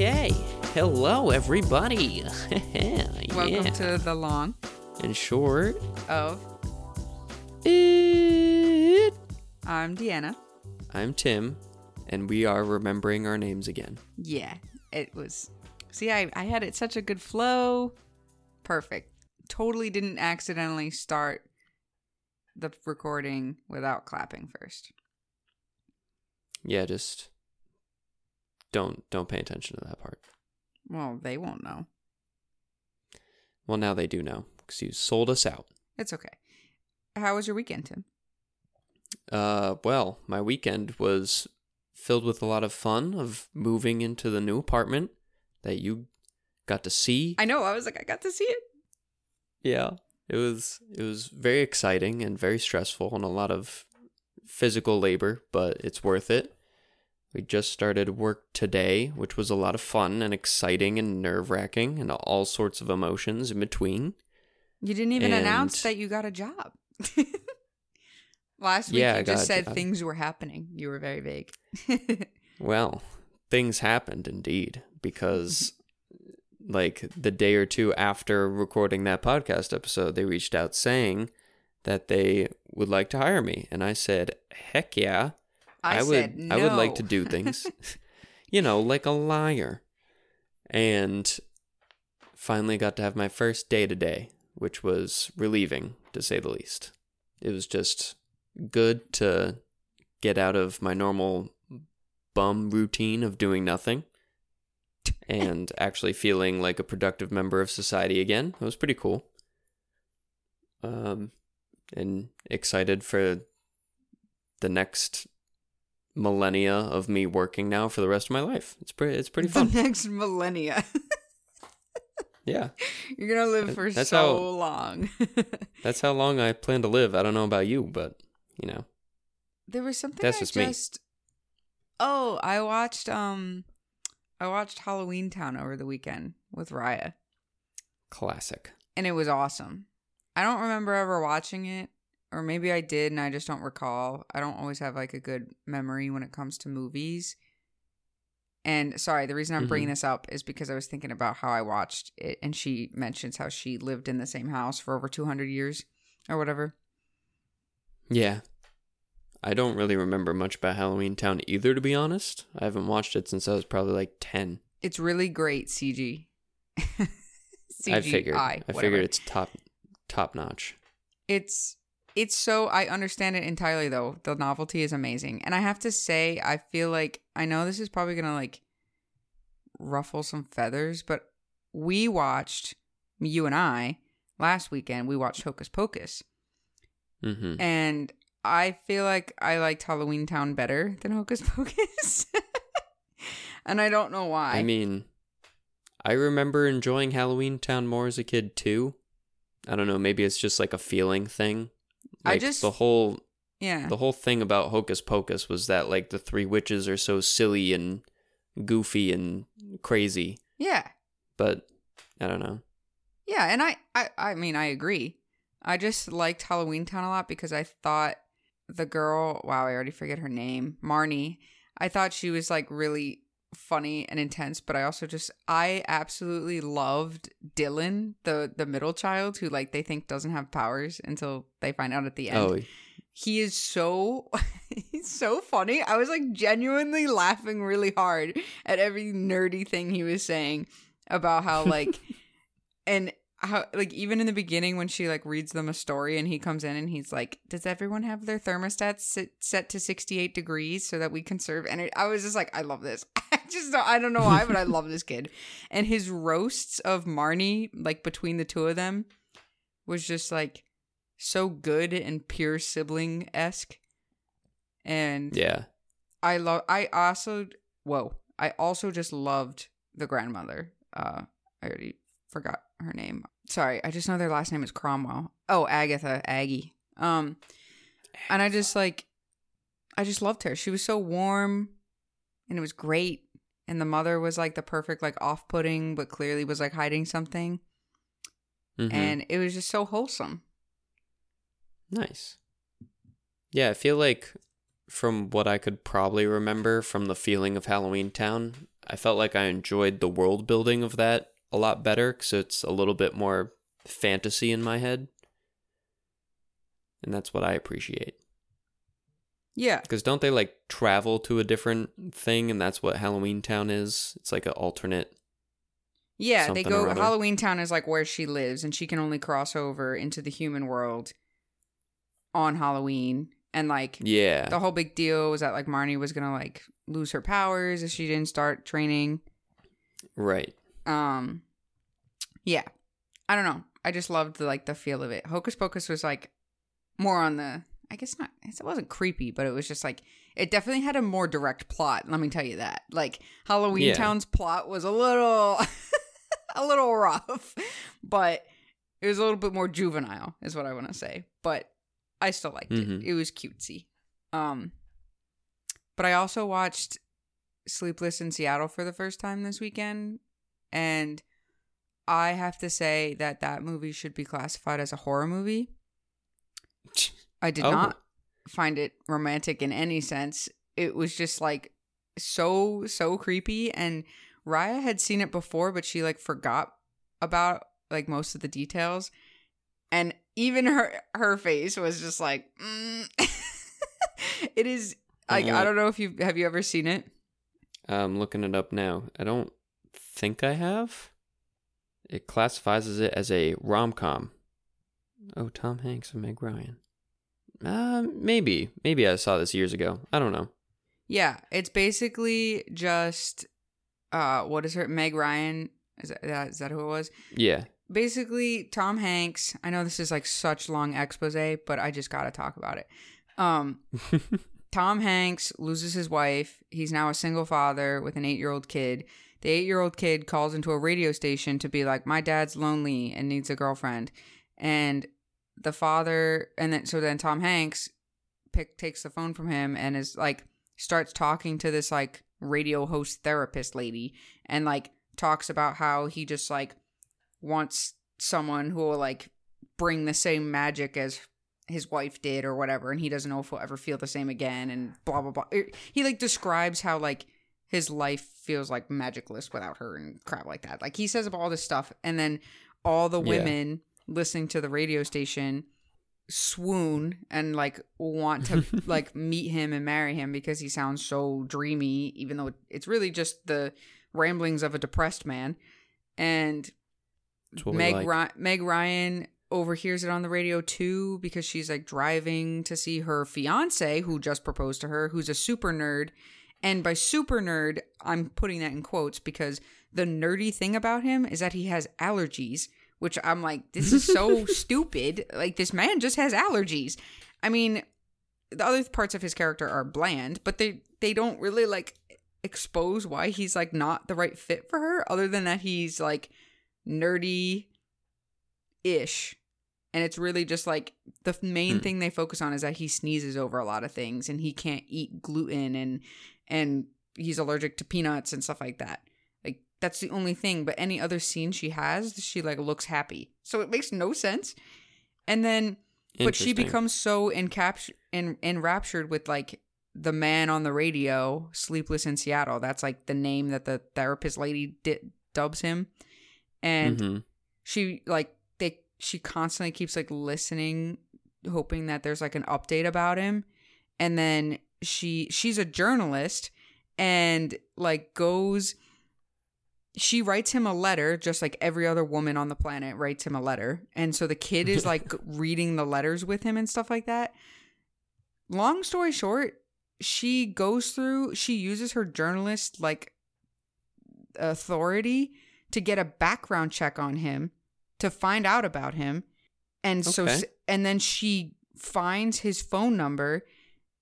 Okay. Hello, everybody. Welcome yeah. to the Long and Short, of it. I'm Deanna. I'm Tim, and we are remembering our names again. Yeah, it was. See, I, I had it such a good flow. Perfect. Totally didn't accidentally start the recording without clapping first. Yeah, just don't don't pay attention to that part. Well, they won't know. Well, now they do know because you sold us out. It's okay. How was your weekend, Tim? Uh, well, my weekend was filled with a lot of fun of moving into the new apartment that you got to see. I know. I was like, I got to see it. Yeah. It was it was very exciting and very stressful and a lot of physical labor, but it's worth it. We just started work today, which was a lot of fun and exciting and nerve-wracking and all sorts of emotions in between. You didn't even announce that you got a job. Last week Yeah, you just said things were happening. You were very vague. Well, things happened indeed because like the day or two after recording that podcast episode, they reached out saying that they would like to hire me and I said, "Heck yeah." I, would said no. I would like to do things. you know, like a liar. And finally got to have my first day today, which was relieving to say the least. It was just good to get out of my normal bum routine of doing nothing and actually feeling like a productive member of society again. It was pretty cool. Um and excited for the next millennia of me working now for the rest of my life. It's pretty it's pretty fun. the next millennia. Yeah. You're gonna live for that's so how- long. That's how long I plan to live. I don't know about you, but you know. there was something That's I just me. just. Oh, I watched um, I watched Halloween Town over the weekend with Raya, Classic. and it was awesome. I don't remember ever watching it, or maybe I did, and I just don't recall. I don't always have like a good memory when it comes to movies. And sorry, the reason I'm bringing Mhm. this up is because I was thinking about how I watched it, and she mentions how she lived in the same house for over 200 years or whatever. Yeah. I don't really remember much about Halloween Town either, to be honest. I haven't watched it since I was probably like 10. It's really great CG. CGI, I figured. I whatever. figured it's top top notch. it's it's so I understand it entirely though. The novelty is amazing. And I have to say I feel like I know this is probably going to like ruffle some feathers, but we watched you and I last weekend we watched Hocus Pocus. Mm-hmm. And I feel like I liked Halloween Town better than Hocus Pocus. and I don't know why. I mean, I remember enjoying Halloween Town more as a kid too. I don't know, maybe it's just like a feeling thing. I just- the whole yeah. the whole thing about Hocus Pocus was that like the three witches are so silly and goofy and crazy, yeah. but I don't know. Yeah, and I, I I mean I agree. I just liked Halloween Town a lot because I thought the girl wow, I already forget her name, Marnie. I thought she was like really funny and intense, but I also just I absolutely loved Dylan, the the middle child who like they think doesn't have powers until they find out at the end. Oh, He is so he's so funny. I was like genuinely laughing really hard at every nerdy thing he was saying about how like and how like even in the beginning when she like reads them a story and he comes in and he's like, "Does everyone have their thermostats set, set to 68 degrees so that we conserve energy?" I was just like, "I love this." I just don't, I don't know why, but I love this kid. And his roasts of Marnie like between the two of them was just like so good and pure sibling esque. And yeah. I love. I also whoa. I also just loved the grandmother. Uh, I already forgot her name. Sorry, I just know their last name is Cromwell. Oh, Agatha, Aggie. Um, and I just like, I just loved her. She was so warm, and it was great. And the mother was like the perfect, like off-putting, but clearly was like hiding something. Mhm. And it was just so wholesome. Nice. Yeah, I feel like from what I could probably remember from the feeling of Halloween Town, I felt like I enjoyed the world building of that a lot better because it's a little bit more fantasy in my head. And that's what I appreciate. Yeah. Because don't they like travel to a different thing and that's what Halloween Town is? It's like an alternate. Yeah, they go. Halloween Town is like where she lives and she can only cross over into the human world on Halloween. And like Yeah. the whole big deal was that like Marnie was gonna like lose her powers if she didn't start training. Right. Um Yeah. I don't know. I just loved the like the feel of it. Hocus Pocus was like more on the I guess not it wasn't creepy, but it was just like it definitely had a more direct plot, let me tell you that. Like Halloween Yeah. Town's plot was a little a little rough, but it was a little bit more juvenile, is what I want to say. But I still liked Mhm. it. It was cutesy. Um but I also watched Sleepless in Seattle for the first time this weekend and I have to say that that movie should be classified as a horror movie. I did Oh. not find it romantic in any sense. It was just like so so creepy and Raya had seen it before but she like forgot about like most of the details and even her her face was just like mm. it is like I Uh-huh. don't know if you have you ever seen it? I'm looking it up now. I don't think I have. It classifies it as a rom com. Oh, Tom Hanks and Meg Ryan. Uh, maybe. Maybe I saw this years ago. I don't know. Yeah, it's basically just uh what is her Meg Ryan is that is that who it was? Yeah. Basically Tom Hanks, I know this is like such long expose, but I just got to talk about it. Um Tom Hanks loses his wife. He's now a single father with an 8-year-old kid. The 8-year-old kid calls into a radio station to be like my dad's lonely and needs a girlfriend. And the father and then so then Tom Hanks pick takes the phone from him and is like starts talking to this like radio host therapist lady and like talks about how he just like wants someone who will like bring the same magic as his wife did or whatever and he doesn't know if he'll ever feel the same again and blah blah blah. Er, he like describes how like his life feels like magicless without her and crap like that. Like he says about all this stuff and then all the women listening to the radio station swoon and like want to like meet him and marry him because he sounds so dreamy even though it's really just the ramblings of a depressed man and That's what we Meg, like. Ry- Meg Ryan overhears it on the radio too because she's like driving to see her fiance who just proposed to her, who's a super nerd. And by super nerd, I'm putting that in quotes because the nerdy thing about him is that he has allergies, which I'm like, this is so stupid. Like, this man just has allergies. I mean, the other parts of his character are bland, but they they don't really like expose why he's like not the right fit for her other than that he's like nerdy ish and it's really just like the main Hmm. thing they focus on is that he sneezes over a lot of things and he can't eat gluten and and he's allergic to peanuts and stuff like that that's the only thing but any other scene she has she like looks happy. So it makes no sense. And then but she becomes so encapt- en- enraptured with like the man on the radio sleepless in seattle. That's like the name that the therapist lady di- dubs him. And Mhm. she like they she constantly keeps like listening hoping that there's like an update about him. And then she she's a journalist and like goes she writes him a letter just like every other woman on the planet writes him a letter and so the kid is like reading the letters with him and stuff like that long story short she goes through she uses her journalist like authority to get a background check on him to find out about him and so Okay. and then she finds his phone number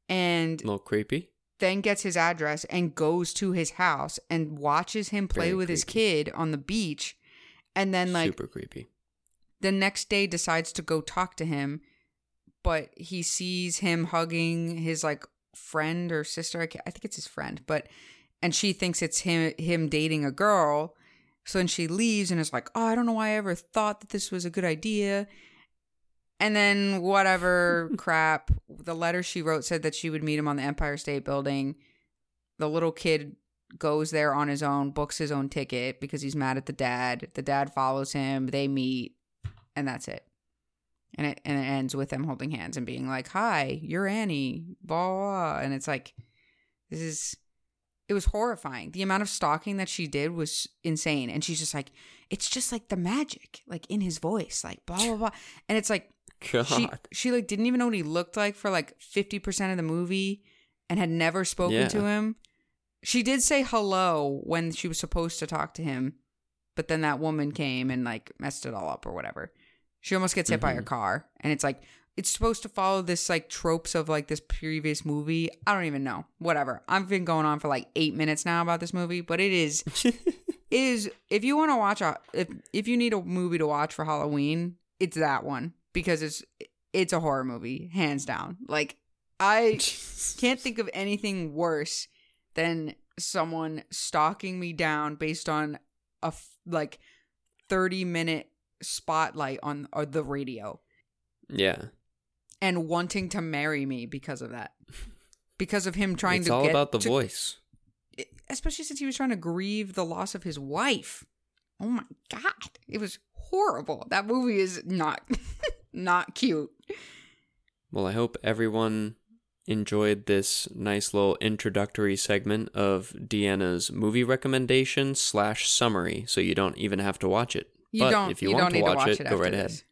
and A little creepy. Then gets his address and goes to his house and watches him play Very with his kid on the beach. And then like Super creepy. the next day decides to go talk to him but he sees him hugging his like friend or sister. I, I think it's his friend but and she thinks it's him him dating a girl. So then she leaves and is like oh i don't know why i ever thought that this was a good idea And then whatever crap, the letter she wrote said that she would meet him on the Empire State Building. The little kid goes there on his own, books his own ticket because he's mad at the dad. The dad follows him, they meet, and that's it. And it and it ends with them holding hands and being like, "Hi, you're Annie." Blah, blah, blah. and it's like this is it was horrifying. The amount of stalking that she did was insane. And she's just like, it's just like the magic, like in his voice, like blah blah blah. And it's like God. she she like didn't even know what he looked like for like fifty percent of the movie, and had never spoken Yeah. to him. She did say hello when she was supposed to talk to him, but then that woman came and like messed it all up or whatever. She almost gets hit by her Mhm. car, and it's like it's supposed to follow this like tropes of like this previous movie. I don't even know. Whatever. I've been going on for like eight minutes now about this movie, but it is it is if you want to watch a if if you need a movie to watch for Halloween, it's that one because it's it's a horror movie, hands down. Like I can't think of anything worse than someone stalking me down based on a f- like 30 minute spotlight on or the radio yeah. and wanting to marry me because of that. Because of him trying it's to all about the to- voice. especially since he was trying to grieve the loss of his wife. Oh my god, it was horrible. That movie is not not cute. Well, I hope everyone enjoyed this nice little introductory segment of Deanna's movie recommendation slash summary, so you don't even have to watch it. You But don't. if you you, want to need watch to watch it, it. go right ahead. this.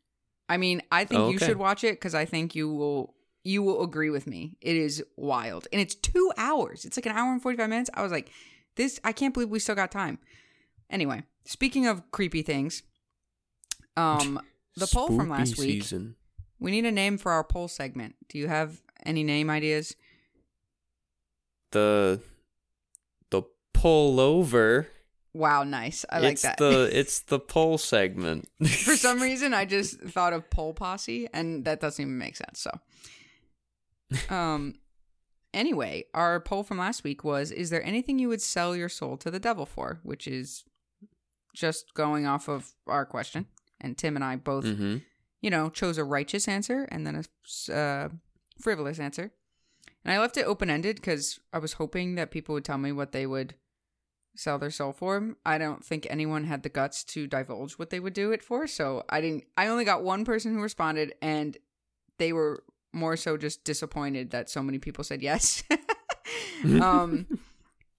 I mean, I think Oh, you should watch it because I think you will. You will agree with me. It is wild, and it's two hours. It's like an hour and forty five minutes. I was like, this. I can't believe we still got time. Anyway, speaking of creepy things, um, the poll from last week. Season. We need a name for our poll segment. Do you have any name ideas? The the pull over. Wow, nice. I like it's that. the it's the poll segment. For some reason, I just thought of poll posse, and that doesn't even make sense. So, um, anyway, our poll from last week was: Is there anything you would sell your soul to the devil for? Which is just going off of our question, and Tim and I both, hmm you know, chose a righteous answer and then a uh, frivolous answer. And I left it open ended because I was hoping that people would tell me what they would sell their soul for. I don't think anyone had the guts to divulge what they would do it for. So I didn't, I only got one person who responded and they were more so just disappointed that so many people said yes. um,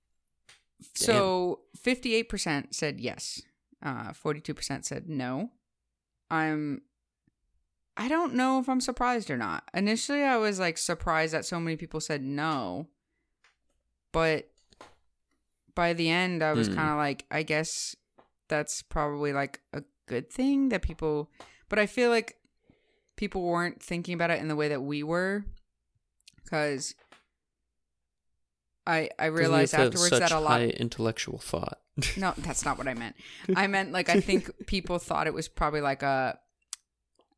so 58% said yes. Uh, 42% said no. I'm I don't know if I'm surprised or not. Initially I was like surprised that so many people said no. But by the end I was Hmm. kind of like I guess that's probably like a good thing that people but I feel like people weren't thinking about it in the way that we were cuz I I realized afterwards that a lot high intellectual thought. no, that's not what I meant. I meant like I think people thought it was probably like a.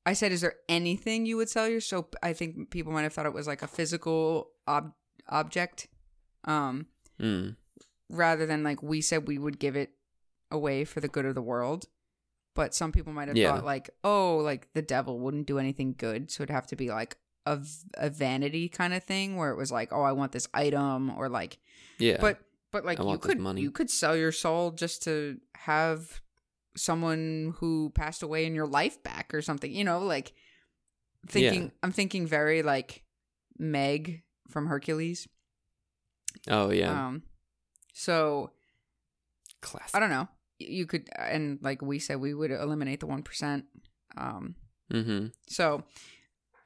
I said, "Is there anything you would sell your?" soap?" I think people might have thought it was like a physical ob- object, um, Mm. rather than like we said we would give it away for the good of the world. But some people might have Yeah. thought like, "Oh, like the devil wouldn't do anything good," so it'd have to be like a, a vanity kind of thing where it was like, "Oh, I want this item," or like Yeah. but but like I you could money. you could sell your soul just to have someone who passed away in your life back or something you know like thinking Yeah. i'm thinking very like meg from hercules oh yeah. um so Classic. i don't know you could and like we said we would eliminate the 1% um mm-hmm. so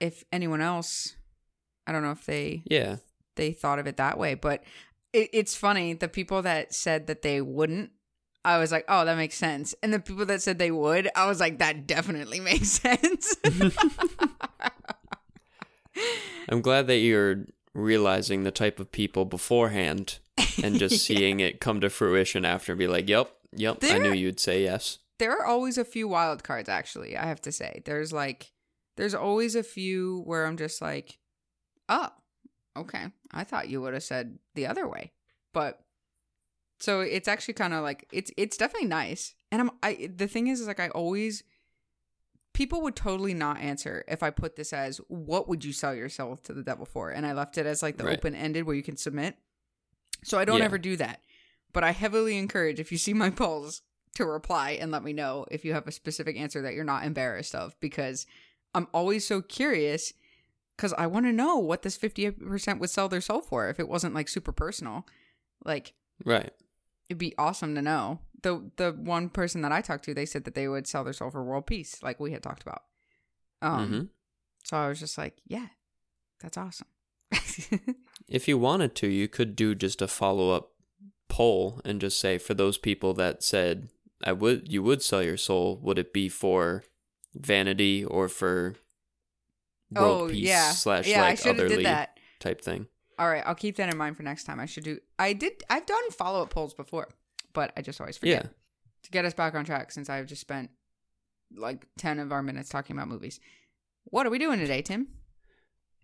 if anyone else i don't know if they Yeah. they thought of it that way. But it, it's funny the people that said that they wouldn't. I was like, oh, that makes sense. And the people that said they would, I was like, that definitely makes sense. I'm glad that you're realizing the type of people beforehand and just Yeah. seeing it come to fruition after and be like, yep, yep, I knew you'd say yes. there are always a few wild cards, actually, I have to say. There's like, there's always a few where I'm just like, oh, okay. I thought you would have said the other way. But so it's actually kind of like it's it's definitely nice. And I'm I the thing is is like I always people would totally not answer if I put this as what would you sell yourself to the devil for? And I left it as like the Right. open ended where you can submit. So I don't Yeah. ever do that. But I heavily encourage if you see my polls to reply and let me know if you have a specific answer that you're not embarrassed of because I'm always so curious because I want to know what this 58% would sell their soul for if it wasn't like super personal. Like, Right. it'd be awesome to know. The the one person that I talked to, they said that they would sell their soul for world peace, like we had talked about. Um, Mhm. so I was just like, yeah, that's awesome. If you wanted to, you could do just a follow up poll and just say for those people that said I would you would sell your soul, would it be for vanity or for world oh peace yeah, slash yeah, I like should have otherly did that. type thing? All right, I'll keep that in mind for next time. I should do. I did. I've done follow up polls before, but I just always forget. Yeah. To get us back on track, since I've just spent like ten of our minutes talking about movies. What are we doing today, Tim?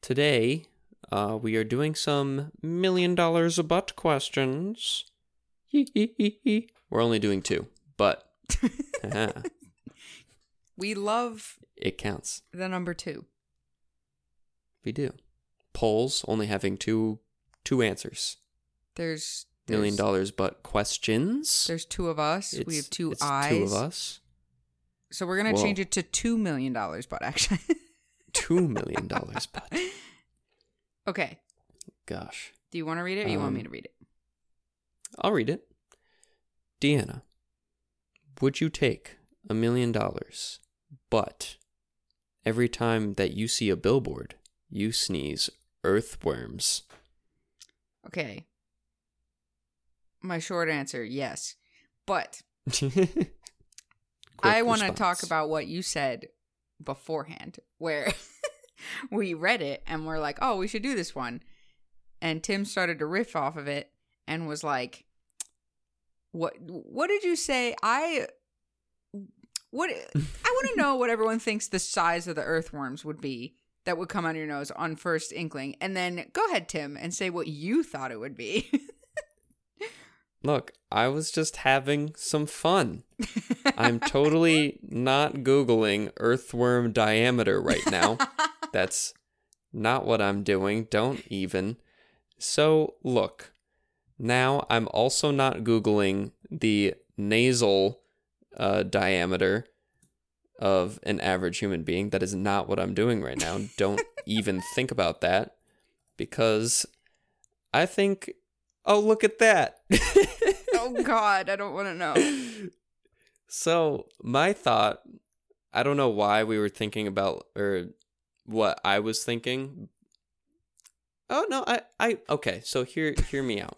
Today, uh, we are doing some million dollars a butt questions. We're only doing two, but haha, We love it counts. the number two. We do. Polls only having two two answers. There's, Million dollars but questions. There's two of us. we have two it's eyes. Two of us. So we're gonna Whoa. change it to two million dollars, but actually, Two million dollars but. okay. Gosh. Do you want to read it? or You want me Um, to read it? I'll read it. Deanna, would you take a million dollars, but every time that you see a billboard, you sneeze earthworms? Okay. My short answer, yes, but I want to talk about what you said beforehand, where we read it and we're like, "Oh, we should do this one," and Tim started to riff off of it and was like, "What? What did you say? I." What I want to know what everyone thinks the size of the earthworms would be that would come on your nose on first inkling, and then go ahead, Tim, and say what you thought it would be. Look, I was just having some fun. I'm totally not Googling earthworm diameter right now. That's not what I'm doing. Don't even. So, look, now I'm also not Googling the nasal uh, diameter of an average human being. That is not what I'm doing right now. Don't even think about that because I think, oh, look at that. oh God, I don't want to know. so my thought i don't know why we were thinking about or what i was thinking oh no i i okay so hear hear me out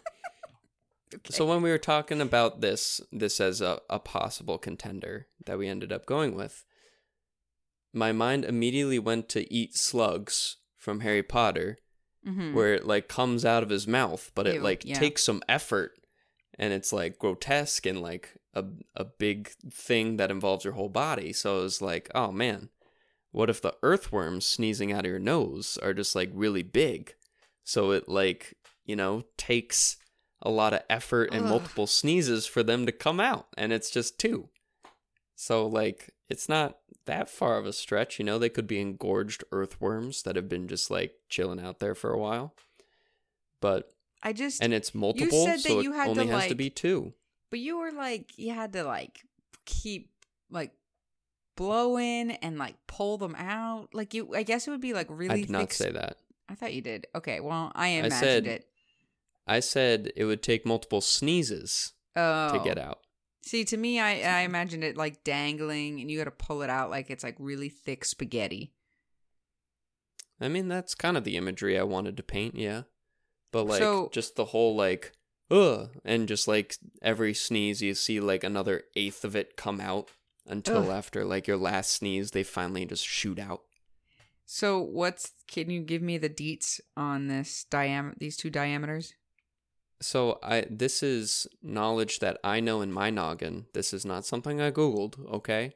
so when we were talking about this this as a, a possible contender that we ended up going with my mind immediately went to eat slugs from harry potter Mhm. where it like comes out of his mouth, but it Ew, like yeah. takes some effort and it's like grotesque and like a a big thing that involves your whole body. So it was like, oh man, what if the earthworms sneezing out of your nose are just like really big? So it like, you know, takes a lot of effort and Ugh. multiple sneezes for them to come out and it's just two. So like it's not that far of a stretch, you know, they could be engorged earthworms that have been just like chilling out there for a while. But I just and it's multiple, You said that so you it had to, only has to be two. But you were like, you had to like keep like blow in and like pull them out. Like you, I guess it would be like really. I did not thick say that. I thought you did. Okay, well, I I imagined said it. I said it would take multiple sneezes Oh, to get oh. out. See, to me, I I imagined it like dangling, and you got to pull it out like it's like really thick spaghetti. I mean, that's kind of the imagery I wanted to paint, yeah. But like So- just the whole like ugh and just like every sneeze you see like another eighth of it come out until Ugh. after like your last sneeze they finally just shoot out. So, what's? Can you give me the deets on this diam? These two diameters? So I this is knowledge that I know in my noggin. This is not something I googled, okay?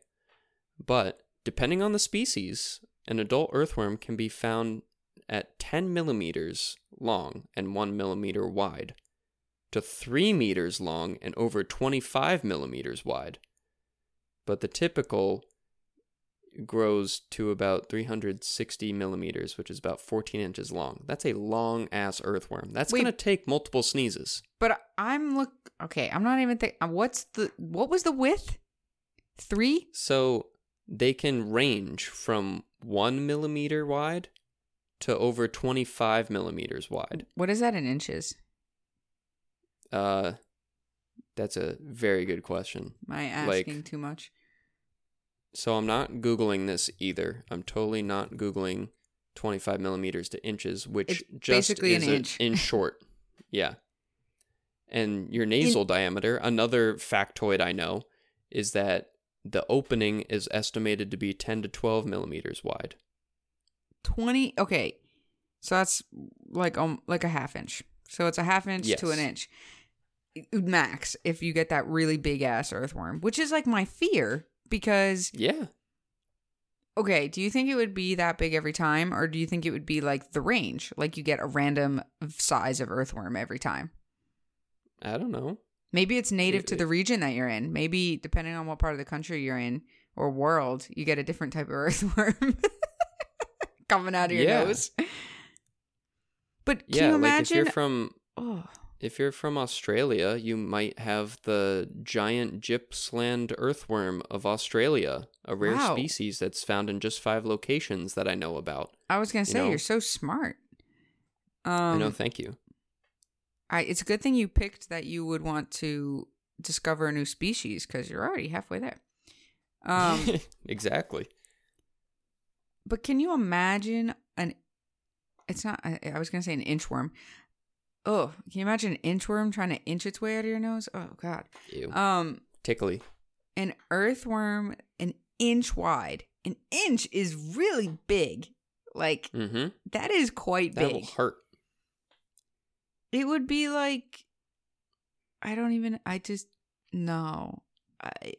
But depending on the species, an adult earthworm can be found at 10 millimeters long and 1 millimeter wide, to 3 meters long and over 25 millimeters wide. But the typical grows to about 360 millimeters, which is about 14 inches long. That's a long ass earthworm. That's Wait. gonna take multiple sneezes. But I'm look okay. I'm not even think. What's the what was the width? Three. So they can range from one millimeter wide to over 25 millimeters wide. What is that in inches? Uh, that's a very good question. Am I Like- asking too much? So I'm not Googling this either. I'm totally not Googling 25 millimeters to inches, which It's just basically an is a- inch. in short. Yeah. And your nasal diameter, another factoid I know, is that the opening is estimated to be 10 to 12 millimeters wide. Twenty. Okay, so that's like um like a half inch. So it's a half inch to an inch max if you get that really big ass earthworm, which is like my fear because Yeah. okay, do you think it would be that big every time, or do you think it would be like the range, like you get a random size of earthworm every time? I don't know. Maybe it's native to It- the region that you're in. Maybe depending on what part of the country you're in or world, you get a different type of earthworm coming out of your Yeah. nose. But can yeah, you like if imagine? you're from oh, if you're from Australia, you might have the giant Gippsland earthworm of Australia, a rare Wow. species that's found in just 5 locations that I know about. I was gonna you say know? you're so smart. I Um, know, thank you. I, it's a good thing you picked that you would want to discover a new species because you're already halfway there. Um, exactly. but can you imagine an? It's not. I, I was gonna say an inchworm. Oh, can you imagine an inchworm trying to inch its way out of your nose? Oh God. Ew. Um, Tickly. an earthworm an inch wide. An inch is really big. Like Mm-hmm. that is quite That big. will hurt. It would be like I don't even I just no. I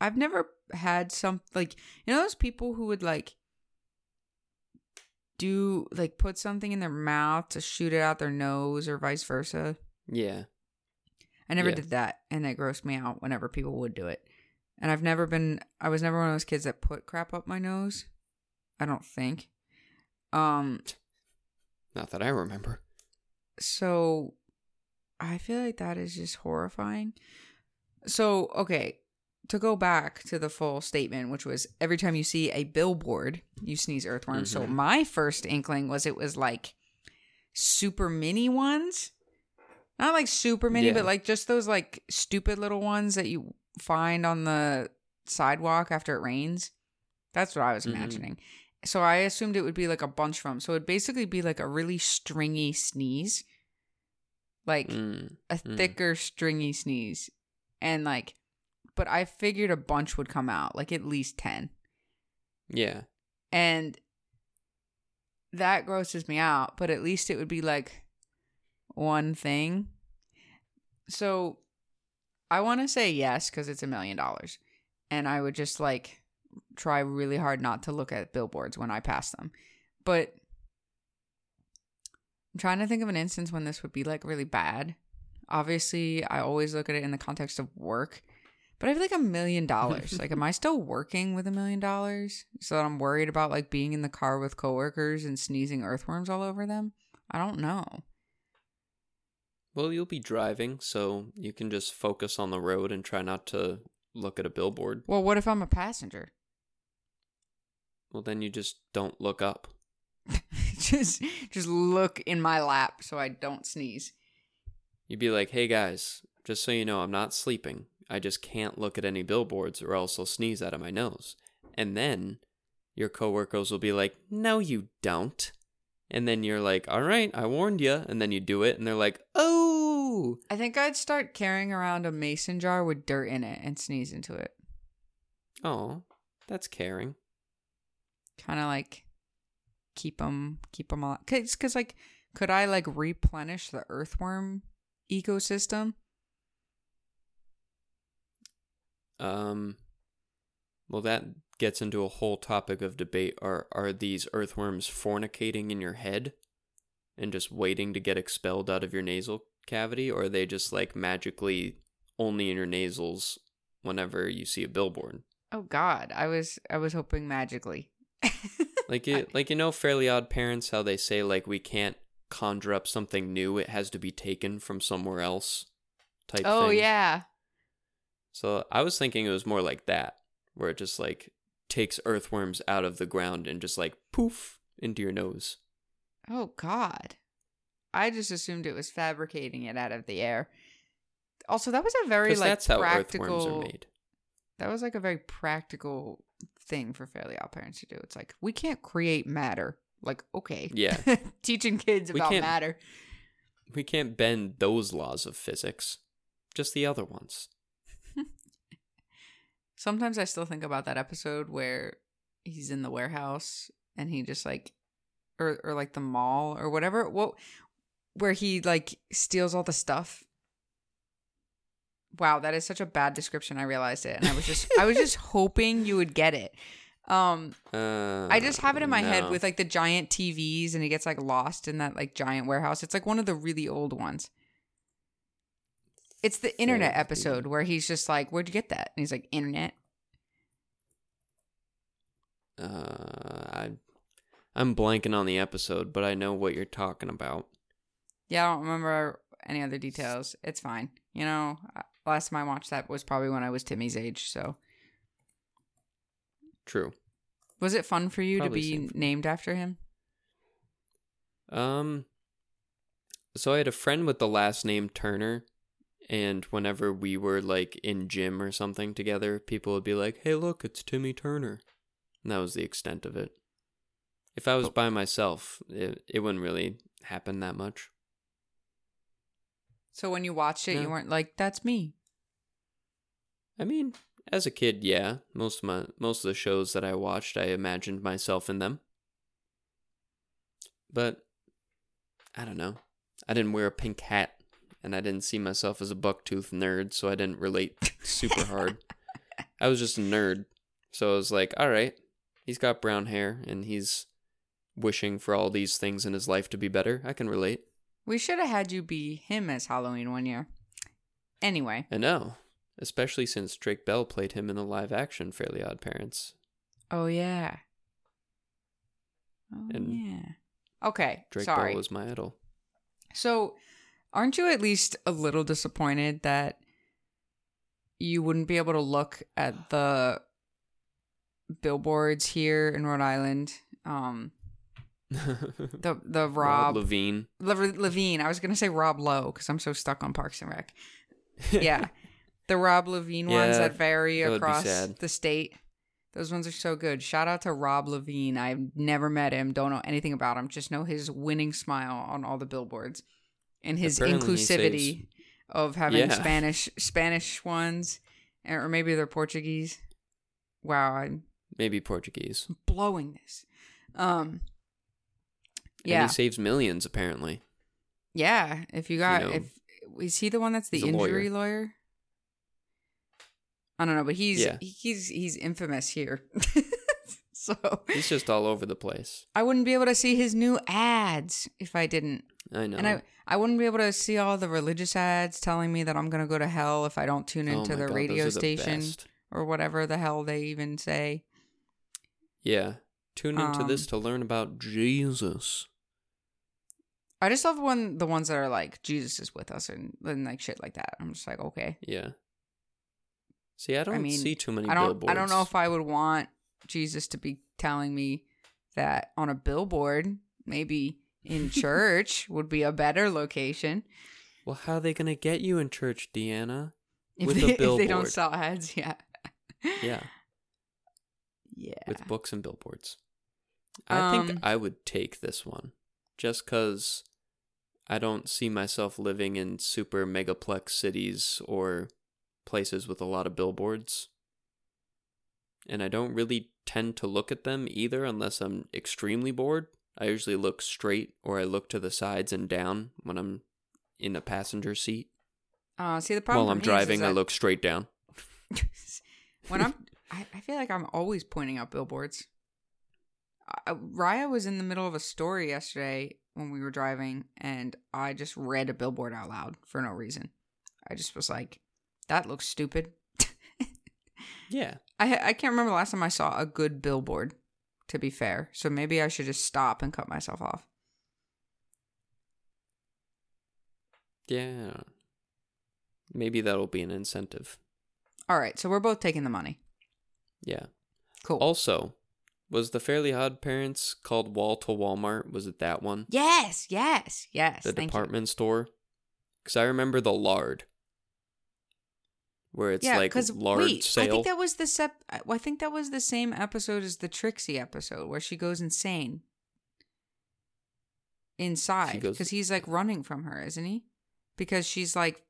I've never had some like you know those people who would like do like put something in their mouth to shoot it out their nose or vice versa. Yeah. I never Yeah. did that and it grossed me out whenever people would do it. And I've never been I was never one of those kids that put crap up my nose. I don't think. Um Not that I remember. so I feel like that is just horrifying. So, okay, to go back to the full statement, which was every time you see a billboard, you sneeze earthworms. So, Mhm. my first inkling was it was like super mini ones. Not like super mini, Yeah. but like just those like stupid little ones that you find on the sidewalk after it rains. That's what I was Mhm. imagining. So I assumed it would be like a bunch from. So it'd basically be like a really stringy sneeze. Like Mm. a Mm. thicker stringy sneeze. And like but I figured a bunch would come out, like at least 10. Yeah. And that grosses me out, but at least it would be like one thing. So I want to say yes because it's a million dollars. And I would just like try really hard not to look at billboards when I pass them. But I'm trying to think of an instance when this would be like really bad. Obviously, I always look at it in the context of work. But I have like a million dollars. Like, am I still working with a million dollars? So that I'm worried about like being in the car with coworkers and sneezing earthworms all over them? I don't know. Well, you'll be driving, so you can just focus on the road and try not to look at a billboard. Well, what if I'm a passenger? Well, then you just don't look up. just just look in my lap so I don't sneeze. You'd be like, hey guys, just so you know, I'm not sleeping. I just can't look at any billboards or else I'll sneeze out of my nose. And then your coworkers will be like, no, you don't. And then you're like, all right, I warned you. And then you do it, and they're like, oh. I think I'd start carrying around a mason jar with dirt in it and sneeze into it. Oh, that's caring. Kind of like keep them keep them alive. Cause, cause like could I like replenish the earthworm ecosystem? Um, well, that gets into a whole topic of debate. Are are these earthworms fornicating in your head and just waiting to get expelled out of your nasal cavity, or are they just like magically only in your nasals whenever you see a billboard? Oh God, I was I was hoping magically. Like you, like you know, Fairly Odd Parents, how they say like we can't conjure up something new; it has to be taken from somewhere else. Type. Thing. Oh thing. yeah. So I was thinking it was more like that, where it just like takes earthworms out of the ground and just like poof into your nose. Oh God. I just assumed it was fabricating it out of the air. Also, that was a very like that's how practical. earthworms are made. That was like a very practical thing for Fairly Odd Parents to do. It's like we can't create matter. Like okay, Yeah. teaching kids We about matter. We can't bend those laws of physics, just the other ones. Sometimes I still think about that episode where he's in the warehouse and he just like or or like the mall or whatever what where he like steals all the stuff. Wow, that is such a bad description. I realized it. And I was just I was just hoping you would get it. Um Uh, I just have it in my head with like the giant TVs and he gets like lost in that like giant warehouse. It's like one of the really old ones. It's the internet episode where he's just like, Where'd you get that? And he's like, Internet. Uh, I, I'm blanking on the episode, but I know what you're talking about. Yeah, I don't remember any other details. It's fine. You know, uh, last time I watched that was probably when I was Timmy's age. So, True. was it fun for you Probably to be named after him? Um, so I had a friend with the last name Turner, and whenever we were like in gym or something together, people would be like, "Hey, look, it's Timmy Turner," and that was the extent of it. If I was oh. by myself, it it wouldn't really happen that much. So when you watched it, No. you weren't like, "That's me." I mean, as a kid, yeah, most of my most of the shows that I watched, I imagined myself in them. But I don't know. I didn't wear a pink hat, and I didn't see myself as a bucktooth nerd, so I didn't relate super hard. I was just a nerd, so I was like, all right, he's got brown hair, and he's wishing for all these things in his life to be better. I can relate. We should have had you be him as Halloween one year. Anyway, I know, especially since Drake Bell played him in the live action Fairly Odd Parents. oh yeah, oh And yeah. Okay, Drake sorry. Bell was my idol. So, aren't you at least a little disappointed that you wouldn't be able to look at the billboards here in Rhode Island? Um, the the Rob, Levine. Lev- Levine. I was gonna say Rob Lowe because I'm so stuck on Parks and Rec. Yeah, the Rob Levine ones that vary that across the state. Those ones are so good. Shout out to Rob Levine. I've never met him, don't know anything about him, just know his winning smile on all the billboards and his Apparently inclusivity of having Yeah. Spanish Spanish ones or maybe they're Portuguese. Wow, I'm Maybe Portuguese. blowing this. Um And yeah. he saves millions, apparently. Yeah, if you got know, if is he the one that's the he's a lawyer. injury lawyer? I don't know, but he's Yeah. he's he's infamous here. so He's just all over the place. I wouldn't be able to see his new ads if I didn't. I know. And I I wouldn't be able to see all the religious ads telling me that I'm going to go to hell if I don't tune Oh into my the God, radio the station best. or whatever the hell they even say. Yeah. Tune into Um, this to learn about Jesus. I just love when the ones that are like Jesus is with us and, and like shit like that. I'm just like, okay. Yeah. See, I don't mean, see too many I don't billboards. I don't know if I would want Jesus to be telling me that on a billboard, maybe in church would be a better location. Well, how are they going to get you in church, Deanna? If With a they, if they don't sell ads, yeah. Yeah, Yeah. with books and billboards. I think Um, I would take this one just because I don't see myself living in super megaplex cities or places with a lot of billboards. And I don't really tend to look at them either unless I'm extremely bored. I usually look straight or I look to the sides and down when I'm in a passenger seat. Uh, see the problem While I'm driving, I look straight down. when I'm, I, I feel like I'm always pointing out billboards. I, Raya was in the middle of a story yesterday when we were driving, and I just read a billboard out loud for no reason. I just was like, "That looks stupid." Yeah. I I can't remember the last time I saw a good billboard. To be fair, so maybe I should just stop and cut myself off. Yeah. Maybe that'll be an incentive. All right, so we're both taking the money. Yeah. Cool. Also, was the Fairly Odd Parents called Wall to Walmart? Was it that one? yes, yes, yes. the thank you. department store? Because I remember the lard, where it's yeah, like because lard wait, I think that was the sep- I think that was the same episode as the Trixie episode where she goes insane inside goes- because he's like running from her, isn't he? Because she's like,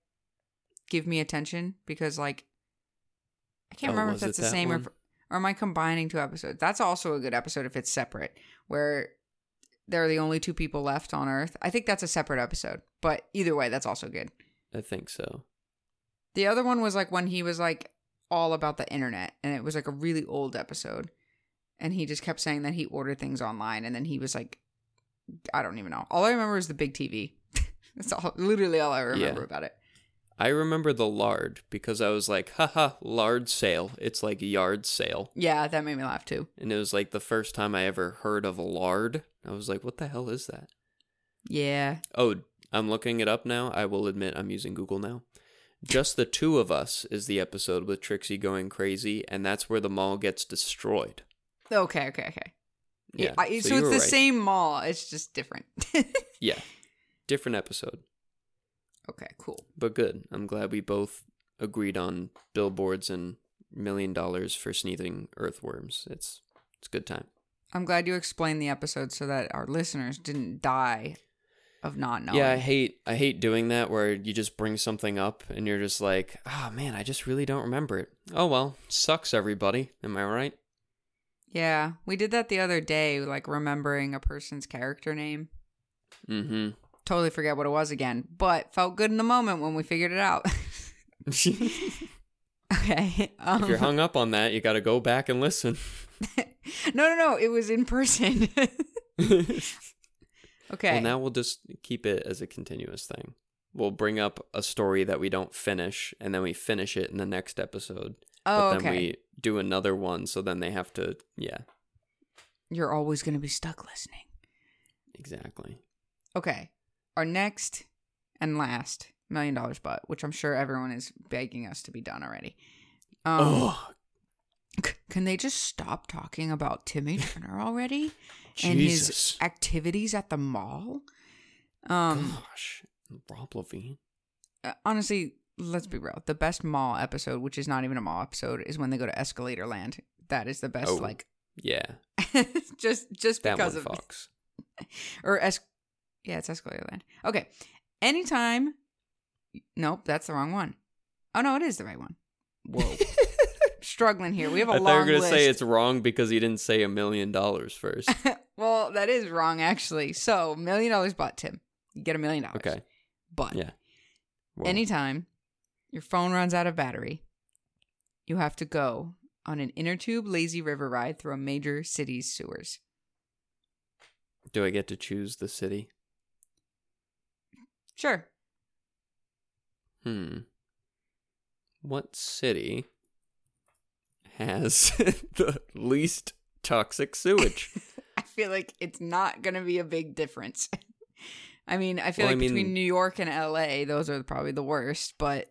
"Give me attention," because like, I can't Oh, remember if that's the that same or, one? if- or am I combining two episodes? That's also a good episode if it's separate, where they're the only two people left on Earth. I think that's a separate episode, but either way, that's also good. I think so. The other one was like when he was like all about the internet, and it was like a really old episode. And he just kept saying that he ordered things online, and then he was like, I don't even know. All I remember is the big TV. That's all, literally all I remember Yeah. about it. I remember the lard because I was like, haha, lard sale. It's like yard sale. Yeah, that made me laugh too. And it was like the first time I ever heard of lard. I was like, what the hell is that? Yeah. Oh, I'm looking it up now. I will admit I'm using Google now. Just the two of us is the episode with Trixie going crazy, and that's where the mall gets destroyed. Okay, okay, okay. Yeah. I- so you it's the right. same mall. It's just different. Yeah. Different episode, okay, cool. but good. I'm glad we both agreed on billboards and million dollars for sneezing earthworms. It's it's a good time. I'm glad you explained the episode so that our listeners didn't die of not knowing. Yeah, I hate I hate doing that where you just bring something up and you're just like, "Oh man, I just really don't remember it." Oh well, sucks everybody. Am I right? Yeah, we did that the other day, like remembering a person's character name. Mhm. Totally forget what it was again, but felt good in the moment when we figured it out. okay. Um, if you're hung up on that, you got to go back and listen. no, no, no. It was in person. Okay. Well, now we'll just keep it as a continuous thing. We'll bring up a story that we don't finish, and then we finish it in the next episode. oh, but then okay. we do another one, so then they have to. Yeah, You're always going to be stuck listening. exactly. Okay. Our next and last million dollars butt, which I'm sure everyone is begging us to be done already. Um, oh, c- can they just stop talking about Timmy Turner already and his activities at the mall? Um, Gosh, Rob Levine. uh, honestly, let's be real. The best mall episode, which is not even a mall episode, is when they go to Escalator Land. That is the best, Oh, like Yeah, just just that because of fucks. or es- yeah, it's Escalator Land. Okay, anytime. Nope, that's the wrong one. Oh no, it is the right one. Whoa, struggling here. We have a I thought you were gonna say it's wrong because he didn't say a million dollars first. well, that is wrong actually. So million dollars butt, Tim. You get a million dollars. Okay. but Yeah. Whoa. anytime your phone runs out of battery, you have to go on an inner tube lazy river ride through a major city's sewers. Do I get to choose the city? Sure. Hmm. What city has the least toxic sewage? I feel like it's not going to be a big difference. I mean, I feel Well, I like mean- between New York and LA, those are probably the worst, but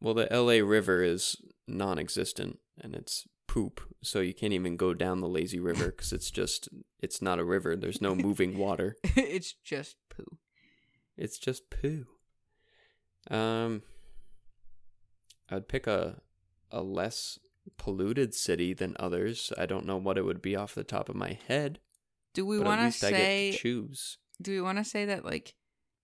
well, the LA River is non existent and it's poop. So you can't even go down the lazy river because it's just, it's not a river. There's no moving water. it's just poo. It's just poo. Um, I'd pick a a less polluted city than others. I don't know what it would be off the top of my head, Do we want to least I get say to choose. do we want to say that like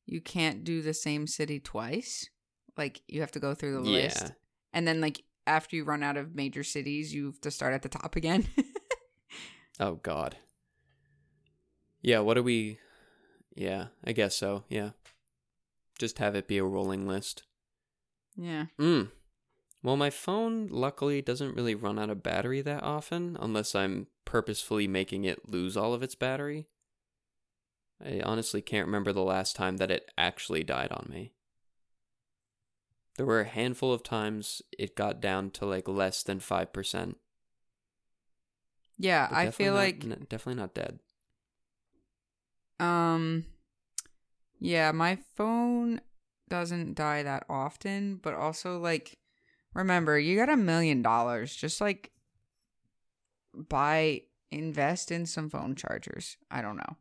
you can't do the same city twice? Like you have to go through the Yeah, list and then like after you run out of major cities, you have to start at the top again. Oh God. Yeah, what do we Yeah, I guess so. Yeah. Just have it be a rolling list. yeah. Mm. Well, my phone luckily doesn't really run out of battery that often unless I'm purposefully making it lose all of its battery. I honestly can't remember the last time that it actually died on me. There were a handful of times it got down to like less than 5%. Yeah, I feel not- like n- definitely not dead. Um yeah, my phone doesn't die that often, but also like remember, you got a million dollars. Just like buy invest in some phone chargers. I don't know.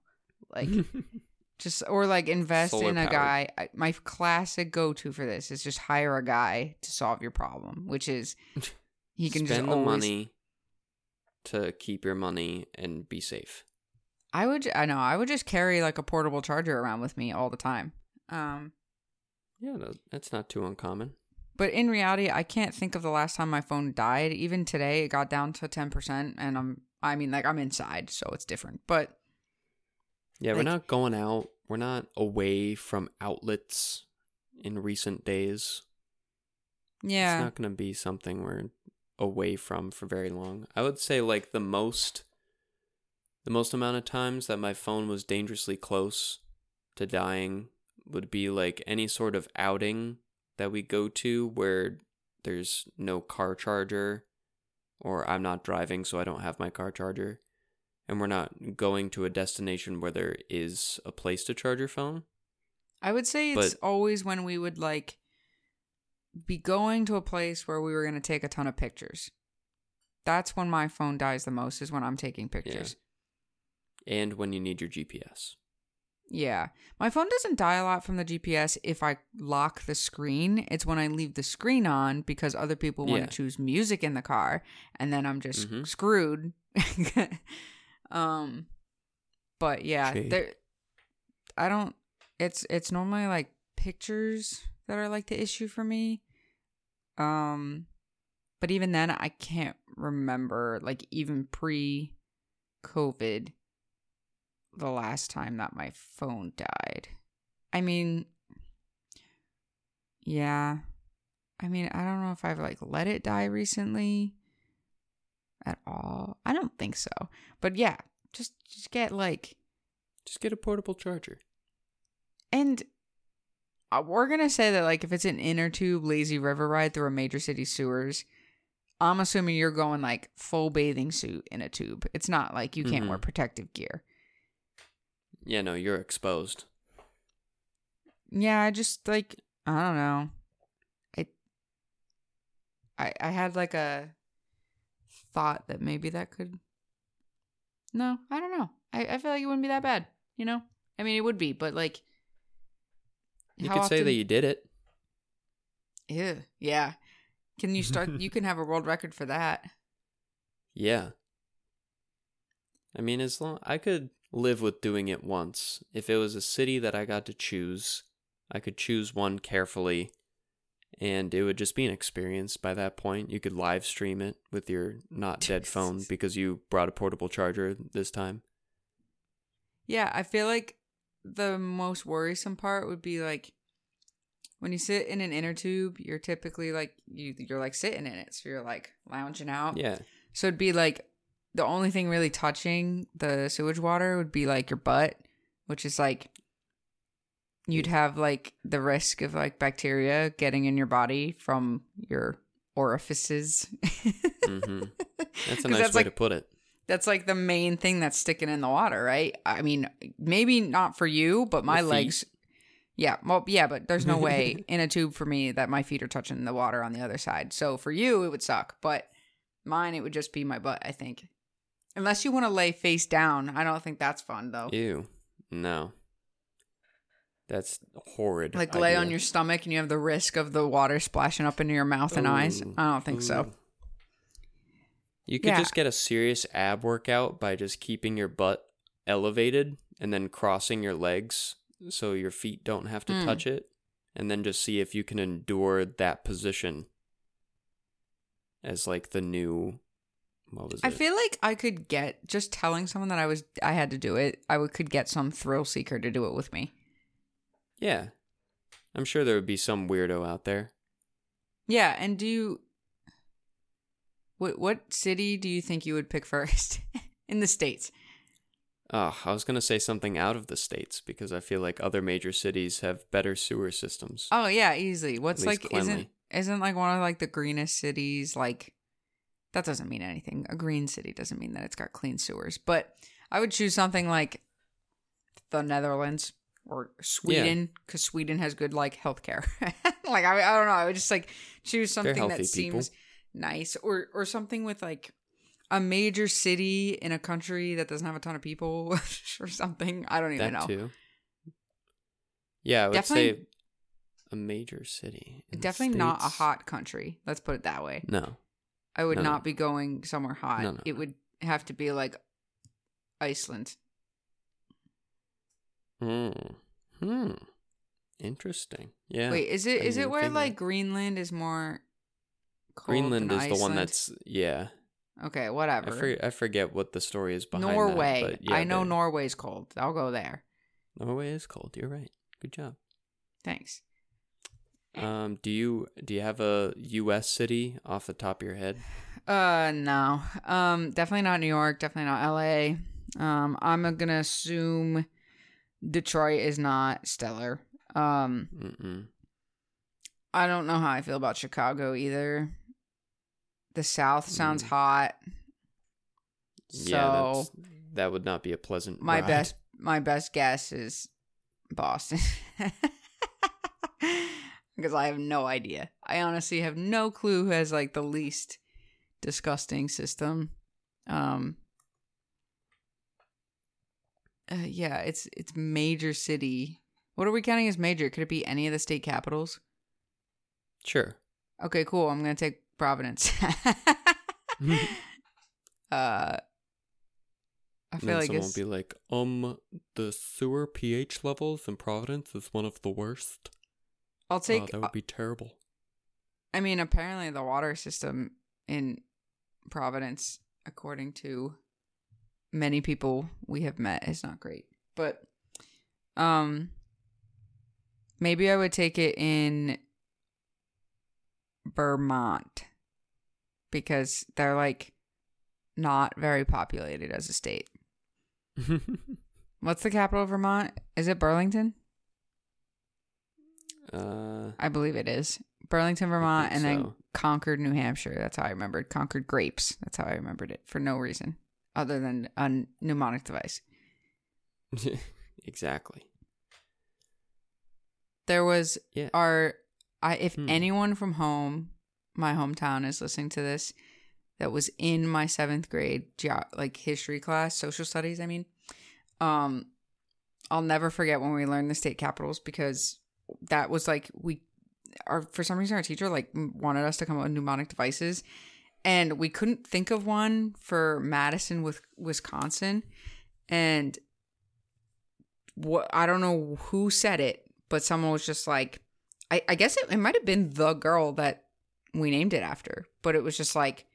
Like just or like invest Solar in a powered. guy. I- My classic go-to for this is just hire a guy to solve your problem, which is he can spend just the always money to keep your money and be safe. I would I know, I would just carry like a portable charger around with me all the time. Um Yeah, no, that's not too uncommon. But in reality, I can't think of the last time my phone died. Even today, it got down to 10%. And I'm, I mean, like, I'm inside, so it's different. But Yeah, we're not going out. We're not away from outlets in recent days. yeah. It's not going to be something we're away from for very long. I would say like the most the most amount of times that my phone was dangerously close to dying would be like any sort of outing that we go to where there's no car charger or I'm not driving so I don't have my car charger and we're not going to a destination where there is a place to charge your phone. I would say it's but- always when we would, like, be going to a place where we were going to take a ton of pictures. That's when my phone dies the most, is when I'm taking pictures. And when you need your GPS. Yeah. My phone doesn't die a lot from the GPS if I lock the screen. It's when I leave the screen on because other people want Yeah. to choose music in the car and then I'm just Mhm. screwed. um but yeah, there I don't it's it's normally like pictures that are like the issue for me. Um but even then I can't remember like even pre COVID the last time that my phone died. I mean, yeah. I mean, I don't know if I've like let it die recently at all. I don't think so. But yeah, just just get like Just get a portable charger. and uh, we're going to say that like if it's an inner tube lazy river ride through a major city sewers, I'm assuming you're going like full bathing suit in a tube. It's not like you can't wear Mhm. protective gear. Yeah, no, you're exposed. Yeah, I just like I don't know. I I I had like a thought that maybe that could No, I don't know. I, I feel like it wouldn't be that bad, you know? I mean it would be, but like You could say that you did it. Ew, yeah. Can you start you can have a world record for that. Yeah. I mean, as long I could live with doing it once. If it was a city that I got to choose, I could choose one carefully, and it would just be an experience. By that point, you could live stream it with your not dead phone because you brought a portable charger this time. Yeah, I feel like the most worrisome part would be like when you sit in an inner tube, you're typically like you you're like sitting in it, so you're like lounging out. Yeah, So it'd be like the only thing really touching the sewage water would be like your butt, which is like you'd have like the risk of like bacteria getting in your body from your orifices. hmm that's a nice that's way like to put it. that's like the main thing that's sticking in the water, right? I mean, maybe not for you, but my legs. Yeah, well, yeah, but there's no way in a tube for me that my feet are touching the water on the other side. So for you, it would suck, but mine, it would just be my butt. I think, unless you want to lay face down. I don't think that's fun though. Ew, no, that's horrid. Like lay on your stomach and you have the risk of the water splashing up into your mouth and eyes. I don't think so. You could Yeah. just get a serious ab workout by just keeping your butt elevated and then crossing your legs so your feet don't have to Mm. touch it, and then just see if you can endure that position as like the new. What was it? I feel like I could get just telling someone that I was I had to do it. I would could get some thrill seeker to do it with me. yeah, I'm sure there would be some weirdo out there. Yeah, and do you what what city do you think you would pick first in the states? Oh, I was gonna say something out of the states because I feel like other major cities have better sewer systems. Oh yeah, easily. What's like isn't isn't like one of like the greenest cities like that doesn't mean anything. A green city doesn't mean that it's got clean sewers. But I would choose something like the Netherlands or Sweden because Sweden has good like healthcare. like I, I don't know. I would just like choose something that people. seems nice or or something with like a major city in a country that doesn't have a ton of people or something. I don't even that know. too. Yeah, I would Definitely- say a major city. Definitely not a hot country. Let's put it that way. No. I would No, no. not be going somewhere hot. No, no, it would have to be like Iceland. Hmm. Hmm. Interesting. Yeah. Wait, is it I is it where like that. Greenland is more cold Greenland is the one that's yeah. Okay, I whatever. I forget what the story is behind that, Norway. but yeah, I know the- Norway's cold. I'll go there. Norway is cold. You're right. Good job. Thanks. Um, do you do you have a U.S. city off the top of your head? Uh no. Um definitely not New York, definitely not LA. Um I'm gonna assume Detroit is not stellar. Um Mm-mm. I don't know how I feel about Chicago either. The South sounds Mm. hot. So yeah, that's, that would not be a pleasant. my ride. best my best guess is Boston. because I have no idea. I honestly have no clue who has like the least disgusting system. Um uh, yeah, it's it's major city. What are we counting as major? Could it be any of the state capitals? Sure. Okay, cool. I'm gonna take Providence. uh, I feel like someone it's, will be like, um, the sewer pH levels in Providence is one of the worst. I'll Oh, take. that would be terrible. I mean, apparently the water system in Providence, according to many people we have met, is not great. But um maybe I would take it in Vermont because they're like not very populated as a state. What's the capital of Vermont? Is it Burlington? Uh, I believe it is. Burlington, Vermont, and think then so. Concord, New Hampshire. That's how I remembered. Concord grapes. That's how I remembered it for no reason other than a mnemonic device. exactly. There was Yeah. our I if Hmm. anyone from home, my hometown is listening to this that was in my 7th grade like history class, social studies, I mean. Um I'll never forget when we learned the state capitals because that was like we our for some reason our teacher like wanted us to come up with mnemonic devices and we couldn't think of one for Madison with Wisconsin and what I don't know who said it but someone was just like I, I guess it, it might have been the girl that we named it after but it was just like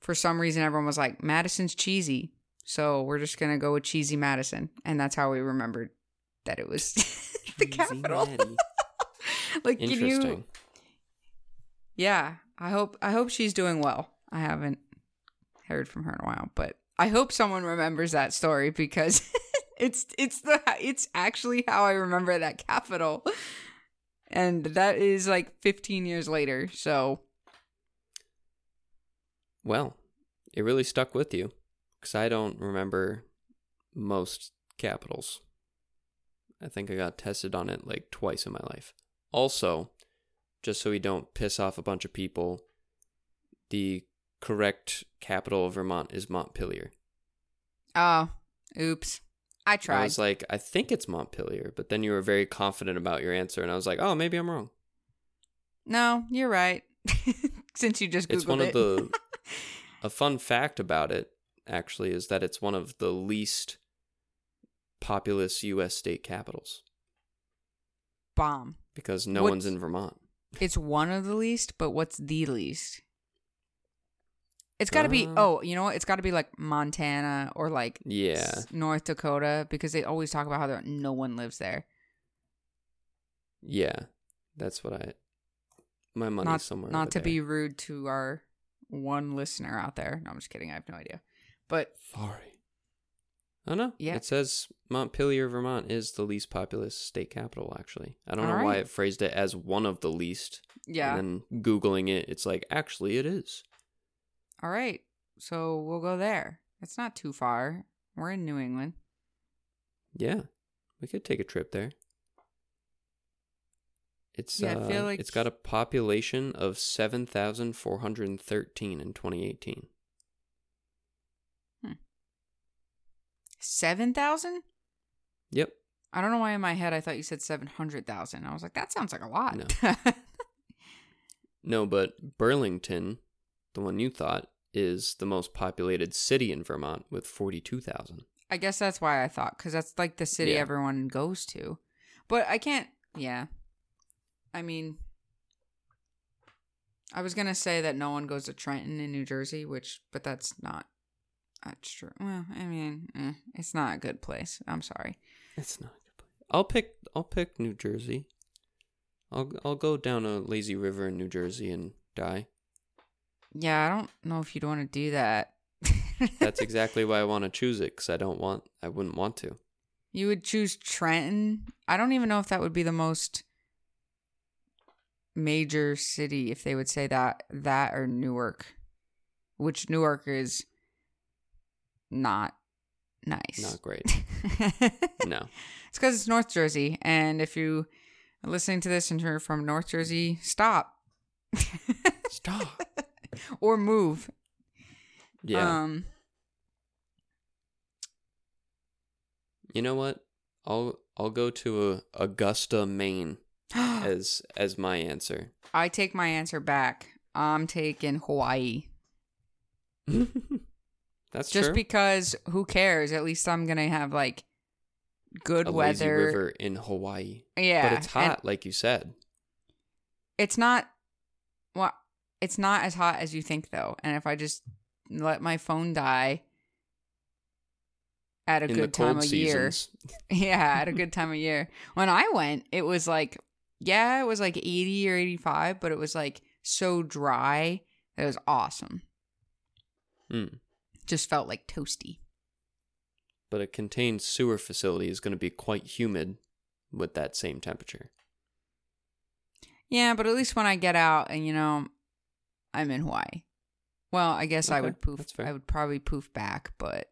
for some reason everyone was like Madison's cheesy so we're just gonna go with cheesy Madison and that's how we remembered that it was the capital like can Interesting. you yeah i hope i hope she's doing well. I haven't heard from her in a while but i hope someone remembers that story because it's it's the it's actually how i remember that capital and that is like 15 years later so. Well, it really stuck with you because I don't remember most capitals. I think I got tested on it like twice in my life. Also, just so we don't piss off a bunch of people, the correct capital of Vermont is Montpelier. oh oops i tried. I was like, I think it's Montpelier, but then you were very confident about your answer, and I was like, oh, maybe I'm wrong. no you're right since you just googled It's one it. of the a fun fact about it actually is that it's one of the least populous U.S. state capitals bomb because no What's- one's in Vermont. It's one of the least, but what's the least? It's got to be. Uh, Oh, you know what? It's got to be like Montana or like Yeah, North Dakota because they always talk about how there, no one lives there. yeah, that's what I. My money's not somewhere. not to there. be rude to our one listener out there. No, I'm just kidding. I have no idea. But sorry. Oh no. Yeah. It says Montpelier, Vermont is the least populous state capital, actually. I don't know why it phrased it as one of the least. Yeah. And then Googling it, it's like, actually, it is. All right. So we'll go there. It's not too far. We're in New England. Yeah. We could take a trip there. It's Yeah, I uh, feel like- it's got a population of 7,413 in 2018. 7,000? Yep. I don't know why in my head I thought you said 700,000. I was like, that sounds like a lot. No. No, but Burlington, the one you thought, is the most populated city in Vermont with 42,000. I guess that's why I thought, because that's like the city Yeah. everyone goes to. But I can't, yeah. I mean, I was going to say that no one goes to Trenton in New Jersey, which, but that's not, that's true. Well, I mean, eh, it's not a good place. I'm sorry. It's not a good place. I'll pick I'll pick New Jersey. I'll I'll go down a lazy river in New Jersey and die. Yeah, I don't know if you'd want to do that. That's exactly why I want to choose it cuz I don't want I wouldn't want to. You would choose Trenton. I don't even know if that would be the most major city if they would say that that or Newark, which Newark is not nice. Not great. No. It's because it's North Jersey, and if you are listening to this and you're from North Jersey, stop Stop. or move. Yeah. Um. you know what? I'll I'll go to a Augusta, Maine as as my answer. I take my answer back. I'm taking Hawaii. That's Just true. because who cares? At least I'm gonna have like good a weather. river in Hawaii. Yeah. but it's hot like you said. It's not well it's not as hot as you think though. And if I just let my phone die at a in good time of year. Yeah, at a good time of year. When I went, it was like yeah, it was like 80 or 85, but it was like so dry. It was awesome. Mm. Just felt like toasty. but a contained sewer facility is going to be quite humid with that same temperature. Yeah, but at least when I get out and you know, I'm in Hawaii. Well, I guess I would poof. I would probably poof back, but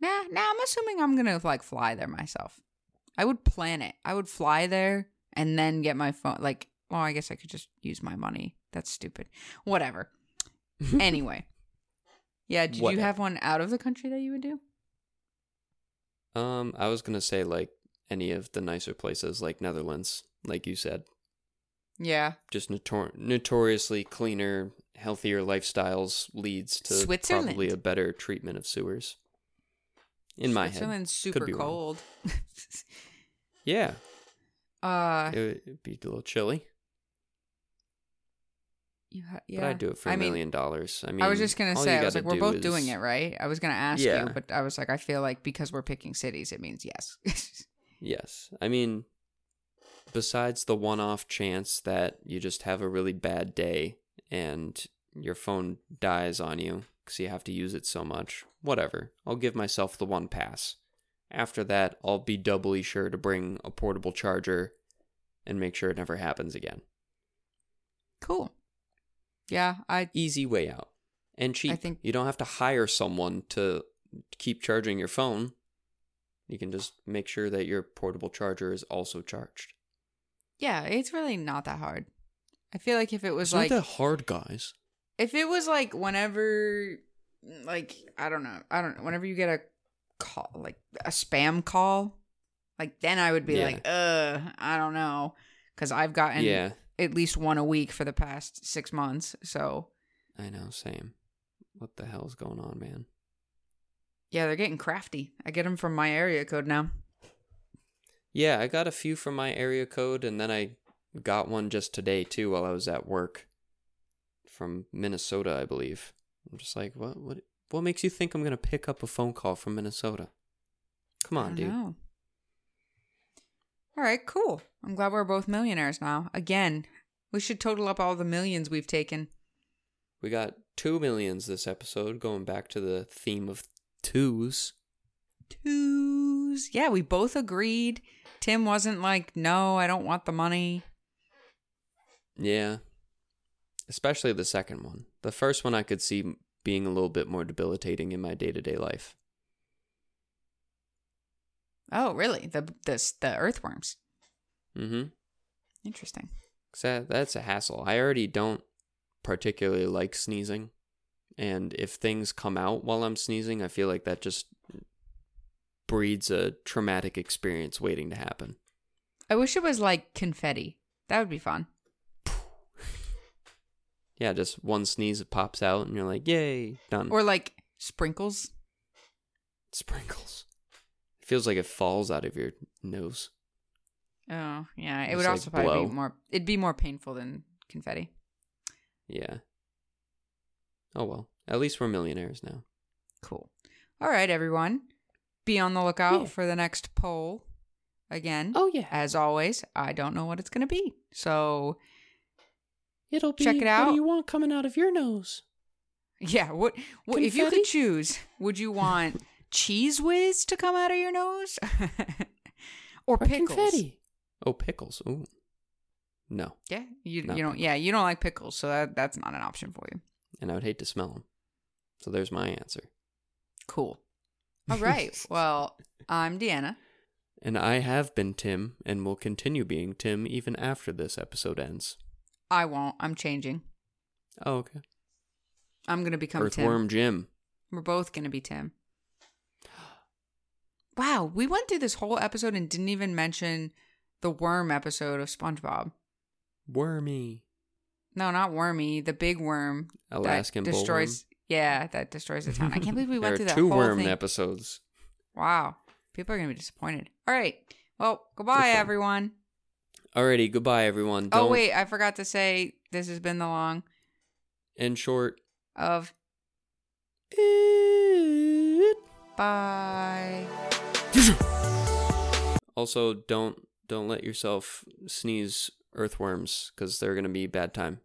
nah, nah. I'm assuming I'm gonna like fly there myself. I would plan it. I would fly there and then get my phone. Like, well, I guess I could just use my money. That's stupid. Whatever. Anyway, yeah. Did you have one out of the country that you would do? Um, I was gonna say like any of the nicer places, like Netherlands, like you said, Yeah, just notor- notoriously cleaner, healthier lifestyles leads to probably a better treatment of sewers. In my head, Switzerland's super be cold. yeah, uh, it'd be a little chilly, you ha- yeah. but I'd do it for a mean, million dollars. I mean, I was just gonna say, I was like, we're both doing it, right? I was gonna ask Yeah. you, but I was like, I feel like because we're picking cities, it means yes. Yes. I mean, besides the one off chance that you just have a really bad day and your phone dies on you because you have to use it so much, whatever. I'll give myself the one pass. After that, I'll be doubly sure to bring a portable charger and make sure it never happens again. cool. Yeah, I Easy way out. And cheap. I think- you don't have to hire someone to keep charging your phone. You can just make sure that your portable charger is also charged. yeah, it's really not that hard. I feel like if it was It's like not that hard, guys. if it was like whenever like I don't know, I don't know, whenever you get a call like a spam call, like then I would be Yeah. like, uh, I don't know, because I've gotten yeah, at least one a week for the past six months. So I know. Same. What the hell's going on, man? yeah, they're getting crafty. I get them from my area code now. Yeah, I got a few from my area code, and then I got one just today too while I was at work from Minnesota, I believe. I'm just like, what? What? What makes you think I'm gonna pick up a phone call from Minnesota? Come on, dude. know. All right, cool. I'm glad we're both millionaires now. Again, we should total up all the millions we've taken. We got two millions this episode, going back to the theme of twos. twos. Yeah, we both agreed. Tim wasn't like, no, I don't want the money. Yeah. Especially the second one. The first one I could see being a little bit more debilitating in my day to day life. Oh, really? The the the earthworms. Mm-hmm. Interesting. That, that's a hassle. I already don't particularly like sneezing, and if things come out while I'm sneezing, I feel like that just breeds a traumatic experience waiting to happen. I wish it was like confetti. That would be fun. Yeah, just one sneeze it pops out, and you're like, "Yay, done." Or like sprinkles. sprinkles. Feels like it falls out of your nose. Oh, yeah. It Just, would like, also probably blow. be more it'd be more painful than confetti. Yeah. Oh well. At least we're millionaires now. Cool. All right, everyone. Be on the lookout Yeah. for the next poll. Again, Oh yeah. as always, I don't know what it's going to be. So, It'll be. Check it out. What do you want coming out of your nose? yeah, what, what if you could choose, would you want Cheez Whiz to come out of your nose or Or pickles? confetti? Oh, pickles. Ooh. No, Yeah, you Not you don't yeah, you don't like pickles, so that that's not an option for you. and I would hate to smell them. So there's my answer. Cool. All right. well, I'm Deanna. And I have been Tim, and will continue being Tim even after this episode ends. I won't. I'm changing. Oh, okay. I'm going to become Earthworm Tim. Jim. We're both going to be Tim. Wow, we went through this whole episode and didn't even mention the worm episode of SpongeBob. Wormy. No, not Wormy, the big worm Alaskan that bullworm. Yeah, that destroys the town. I can't believe we went through that two whole worm thing. episodes. Wow, people are gonna be disappointed. All right, well, goodbye, everyone. Alrighty, goodbye everyone. Oh Don't- wait, I forgot to say this has been the long and short, of it. bye. Also, don't don't let yourself sneeze earthworms because they're gonna be bad time.